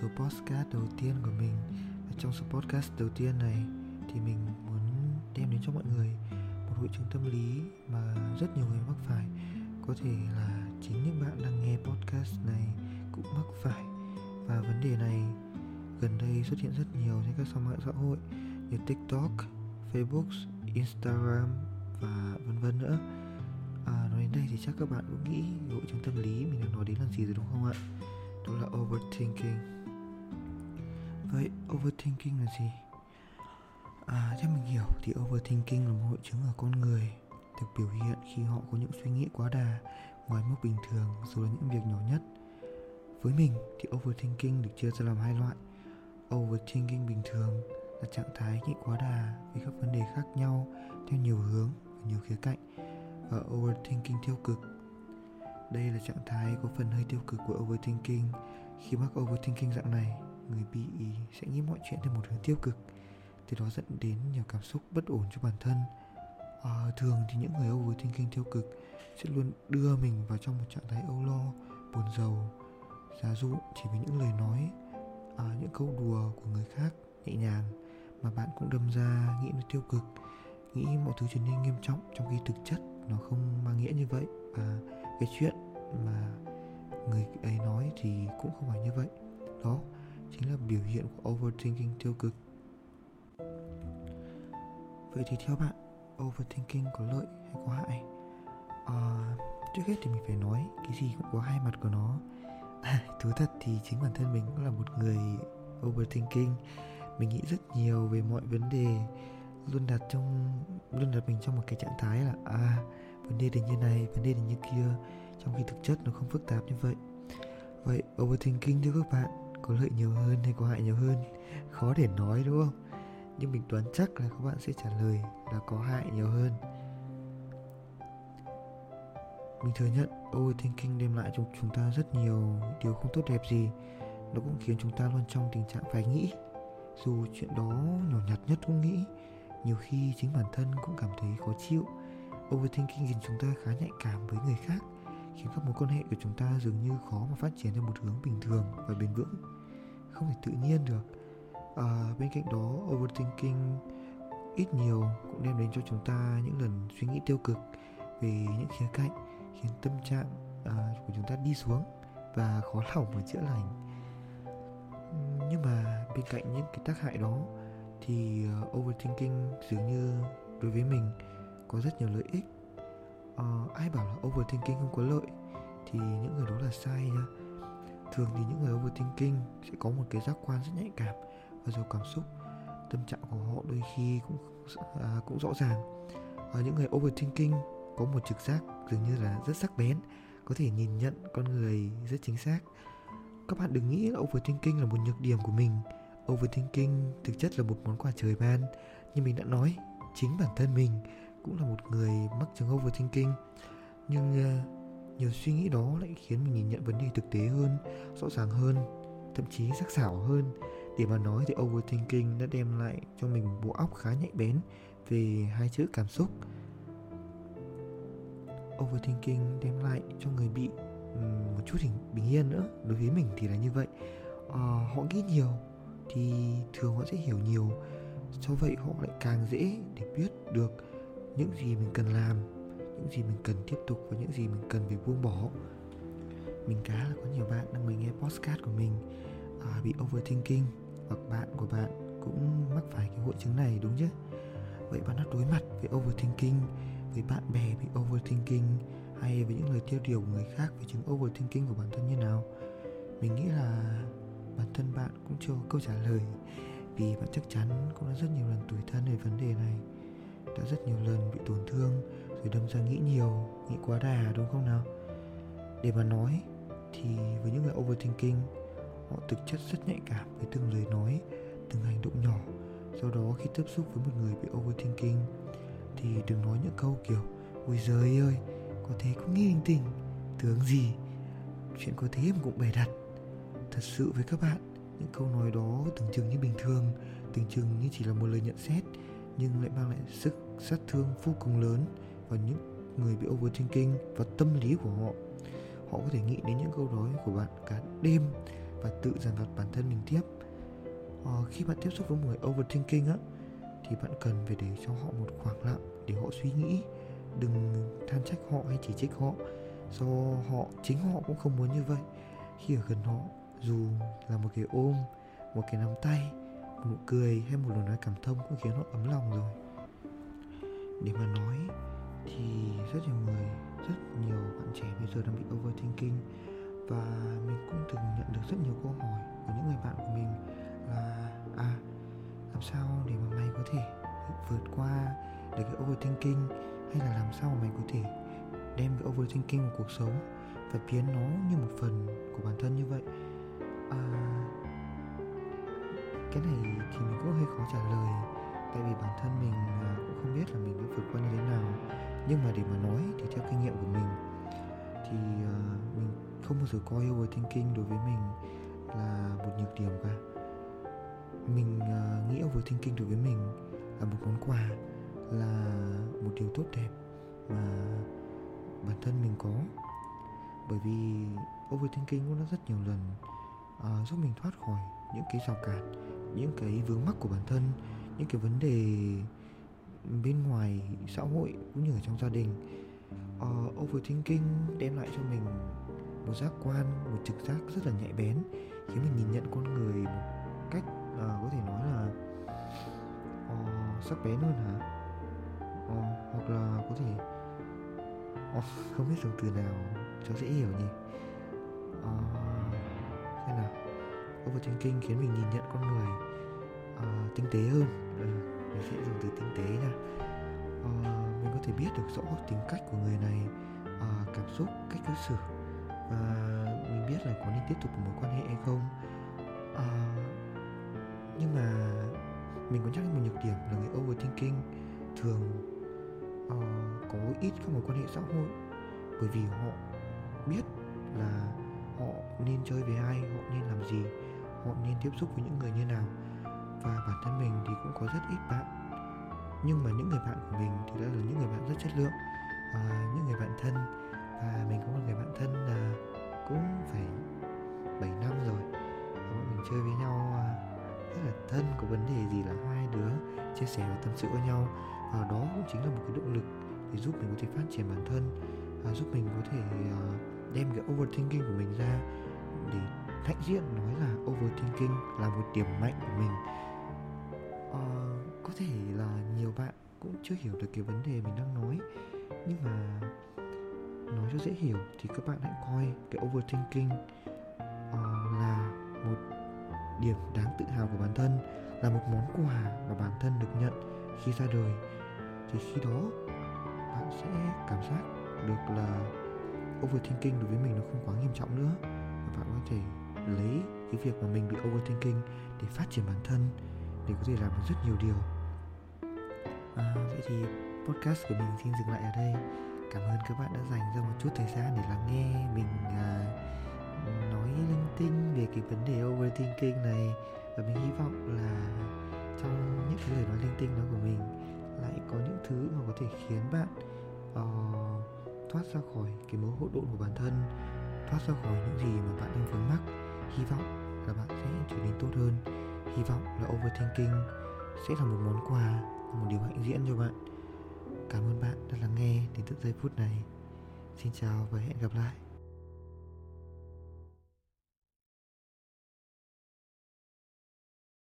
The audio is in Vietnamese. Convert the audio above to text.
số podcast đầu tiên của mình và trong số podcast đầu tiên này thì mình muốn đem đến cho mọi người một hội chứng tâm lý mà rất nhiều người mắc phải có thể là chính những bạn đang nghe podcast này cũng mắc phải và vấn đề này gần đây xuất hiện rất nhiều trên các sóng mạng xã hội như TikTok, Facebook, Instagram và vân vân nữa. À, nói đến đây thì chắc các bạn cũng nghĩ hội chứng tâm lý mình đang nói đến là gì rồi đúng không ạ? Đó là overthinking. Vậy overthinking là gì? À, theo mình hiểu thì overthinking là một hội chứng ở con người được biểu hiện khi họ có những suy nghĩ quá đà ngoài mức bình thường dù là những việc nhỏ nhất. Với mình thì overthinking được chia ra làm hai loại. Overthinking bình thường là trạng thái nghĩ quá đà về các vấn đề khác nhau theo nhiều hướng và nhiều khía cạnh và overthinking tiêu cực. Đây là trạng thái có phần hơi tiêu cực của overthinking. Khi mắc overthinking dạng này, người bị sẽ nghĩ mọi chuyện theo một hướng tiêu cực từ đó dẫn đến nhiều cảm xúc bất ổn cho bản thân. À, thường thì những người overthinking tiêu cực sẽ luôn đưa mình vào trong một trạng thái âu lo buồn rầu. Giá dụ chỉ vì những lời nói à, những câu đùa của người khác nhẹ nhàng mà bạn cũng đâm ra nghĩ nó tiêu cực nghĩ mọi thứ trở nên nghiêm trọng trong khi thực chất nó không mang nghĩa như vậy. Và cái chuyện mà người ấy nói thì cũng không phải như vậy. Đó chính là biểu hiện của overthinking tiêu cực. Vậy thì theo bạn overthinking có lợi hay có hại? À, trước hết thì mình phải nói cái gì cũng có hai mặt của nó. À, thú thật thì chính bản thân mình cũng là một người overthinking. Mình nghĩ rất nhiều về mọi vấn đề luôn đặt trong luôn đặt mình trong một cái trạng thái là à vấn đề thì như này vấn đề thì như kia. Trong khi thực chất nó không phức tạp như vậy. Vậy overthinking thưa các bạn có lợi nhiều hơn hay có hại nhiều hơn? Khó để nói, đúng không? Nhưng mình đoán chắc là các bạn sẽ trả lời là có hại nhiều hơn. Mình thừa nhận, overthinking đem lại cho chúng ta rất nhiều điều không tốt đẹp gì. Nó cũng khiến chúng ta luôn trong tình trạng phải nghĩ. Dù chuyện đó nhỏ nhặt nhất cũng nghĩ, nhiều khi chính bản thân cũng cảm thấy khó chịu. Overthinking khiến chúng ta khá nhạy cảm với người khác quan hệ của chúng ta dường như khó mà phát triển theo một hướng bình thường và bền vững. Không thể tự nhiên được. À, bên cạnh đó overthinking ít nhiều cũng đem đến cho chúng ta những lần suy nghĩ tiêu cực về những khía cạnh khiến tâm trạng à, của chúng ta đi xuống và khó lòng và chữa lành. Nhưng mà bên cạnh những cái tác hại đó thì uh, overthinking dường như đối với mình có rất nhiều lợi ích. Uh, ai bảo là overthinking không có lợi? Thì những người đó là sai nhá. Thường thì những người overthinking sẽ có một cái giác quan rất nhạy cảm và giàu cảm xúc. Tâm trạng của họ đôi khi cũng à, cũng rõ ràng. Ở những người overthinking có một trực giác dường như là rất sắc bén có thể nhìn nhận con người rất chính xác. Các bạn đừng nghĩ là overthinking là một nhược điểm của mình. Overthinking thực chất là một món quà trời ban. Như mình đã nói chính bản thân mình cũng là một người mắc chứng overthinking. Nhưng uh, nhiều suy nghĩ đó lại khiến mình nhìn nhận vấn đề thực tế hơn rõ ràng hơn thậm chí sắc sảo hơn. Để mà nói thì overthinking đã đem lại cho mình bộ óc khá nhạy bén về hai chữ cảm xúc. Overthinking đem lại cho người bị một chút hình bình yên nữa. Đối với mình thì là như vậy. À, họ nghĩ nhiều thì thường họ sẽ hiểu nhiều. Do vậy họ lại càng dễ để biết được những gì mình cần làm những gì mình cần tiếp tục và những gì mình cần phải buông bỏ. Mình cá là có nhiều bạn đang mới nghe podcast của mình à, bị overthinking hoặc bạn của bạn cũng mắc phải cái hội chứng này đúng chứ? Vậy bạn đã đối mặt với overthinking với bạn bè bị overthinking hay với những lời tiêu điều của người khác về chứng overthinking của bản thân như nào? Mình nghĩ là bản thân bạn cũng chưa có câu trả lời vì bạn chắc chắn cũng đã rất nhiều lần tủi thân về vấn đề này đã rất nhiều lần bị tổn thương rồi đâm ra nghĩ nhiều nghĩ quá đà đúng không nào? Để mà nói thì với những người overthinking họ thực chất rất nhạy cảm với từng lời nói từng hành động nhỏ. Do đó khi tiếp xúc với một người bị overthinking thì đừng nói những câu kiểu ôi giời ơi có thế cũng nghĩ linh tình, tưởng gì chuyện có thế mà cũng bày đặt. Thật sự với các bạn những câu nói đó tưởng chừng như bình thường tưởng chừng như chỉ là một lời nhận xét nhưng lại mang lại sức sát thương vô cùng lớn và những người bị overthinking và tâm lý của họ. Họ có thể nghĩ đến những câu nói của bạn cả đêm và tự dằn vặt bản thân mình tiếp. À, khi bạn tiếp xúc với một người overthinking á thì bạn cần phải để cho họ một khoảng lặng để họ suy nghĩ. Đừng than trách họ hay chỉ trích họ. Do họ chính họ cũng không muốn như vậy. Khi ở gần họ dù là một cái ôm một cái nắm tay một nụ cười hay một lời nói cảm thông cũng khiến họ ấm lòng rồi. Để mà nói thì rất nhiều người rất nhiều bạn trẻ bây giờ đang bị overthinking và mình cũng từng nhận được rất nhiều câu hỏi của những người bạn của mình là à làm sao để mà mày có thể vượt qua được cái overthinking hay là làm sao mà mày có thể đem cái overthinking vào cuộc sống và biến nó như một phần của bản thân như vậy? À, cái này thì mình cũng hơi khó trả lời tại vì bản thân mình à, cũng không biết là mình đã vượt qua như thế nào nhưng mà để mà nói thì theo kinh nghiệm của mình thì uh, mình không bao giờ coi overthinking đối với mình là một nhược điểm cả. Mình uh, nghĩ overthinking đối với mình là một món quà là một điều tốt đẹp mà bản thân mình có. Bởi vì overthinking cũng đã rất nhiều lần uh, giúp mình thoát khỏi những cái rào cản những cái vướng mắc của bản thân những cái vấn đề bên ngoài xã hội cũng như ở trong gia đình. Uh, overthinking đem lại cho mình một giác quan một trực giác rất là nhạy bén khiến mình nhìn nhận con người một cách uh, có thể nói là uh, sắc bén hơn hả? Uh, hoặc là có thể uh, không biết dùng từ nào cho dễ hiểu nhỉ? Uh, thế nào. Overthinking khiến mình nhìn nhận con người uh, tinh tế hơn. Uh, mình sẽ dùng từ tinh tế nha. À, mình có thể biết được rõ tính cách của người này à, cảm xúc cách cư xử. Và mình biết là có nên tiếp tục một mối quan hệ hay không. À, nhưng mà mình có nhắc đến một nhược điểm là người overthinking thường uh, có ít các mối quan hệ xã hội. Bởi vì họ biết là họ nên chơi với ai họ nên làm gì họ nên tiếp xúc với những người như nào và bản thân mình thì cũng có rất ít bạn. Nhưng mà những người bạn của mình thì đã là những người bạn rất chất lượng à, những người bạn thân. Và mình có một người bạn thân là cũng phải 7 năm rồi. Và bọn mình chơi với nhau à, rất là thân. Có vấn đề gì là hai đứa chia sẻ và tâm sự với nhau. Và đó cũng chính là một cái động lực để giúp mình có thể phát triển bản thân và giúp mình có thể à, đem cái overthinking của mình ra để hãnh diện nói là overthinking là một điểm mạnh của mình có thể là nhiều bạn cũng chưa hiểu được cái vấn đề mình đang nói nhưng mà nói cho dễ hiểu thì các bạn hãy coi cái overthinking uh, là một điểm đáng tự hào của bản thân là một món quà mà bản thân được nhận khi ra đời. Thì khi đó bạn sẽ cảm giác được là overthinking đối với mình nó không quá nghiêm trọng nữa. Và bạn có thể lấy cái việc mà mình bị overthinking để phát triển bản thân để có thể làm được rất nhiều điều à, vậy thì podcast của mình xin dừng lại ở đây. Cảm ơn các bạn đã dành ra một chút thời gian để lắng nghe mình à, nói linh tinh về cái vấn đề overthinking này. Và mình hy vọng là trong những cái lời nói linh tinh đó của mình lại có những thứ mà có thể khiến bạn uh, thoát ra khỏi cái mối hỗn độn của bản thân thoát ra khỏi những gì mà bạn đang vướng mắc. Hy vọng là bạn sẽ trở nên tốt hơn. Hy vọng là overthinking sẽ là một món quà một điều hạnh diễn cho bạn. Cảm ơn bạn đã lắng nghe đến tận giây phút này. Xin chào và hẹn gặp lại.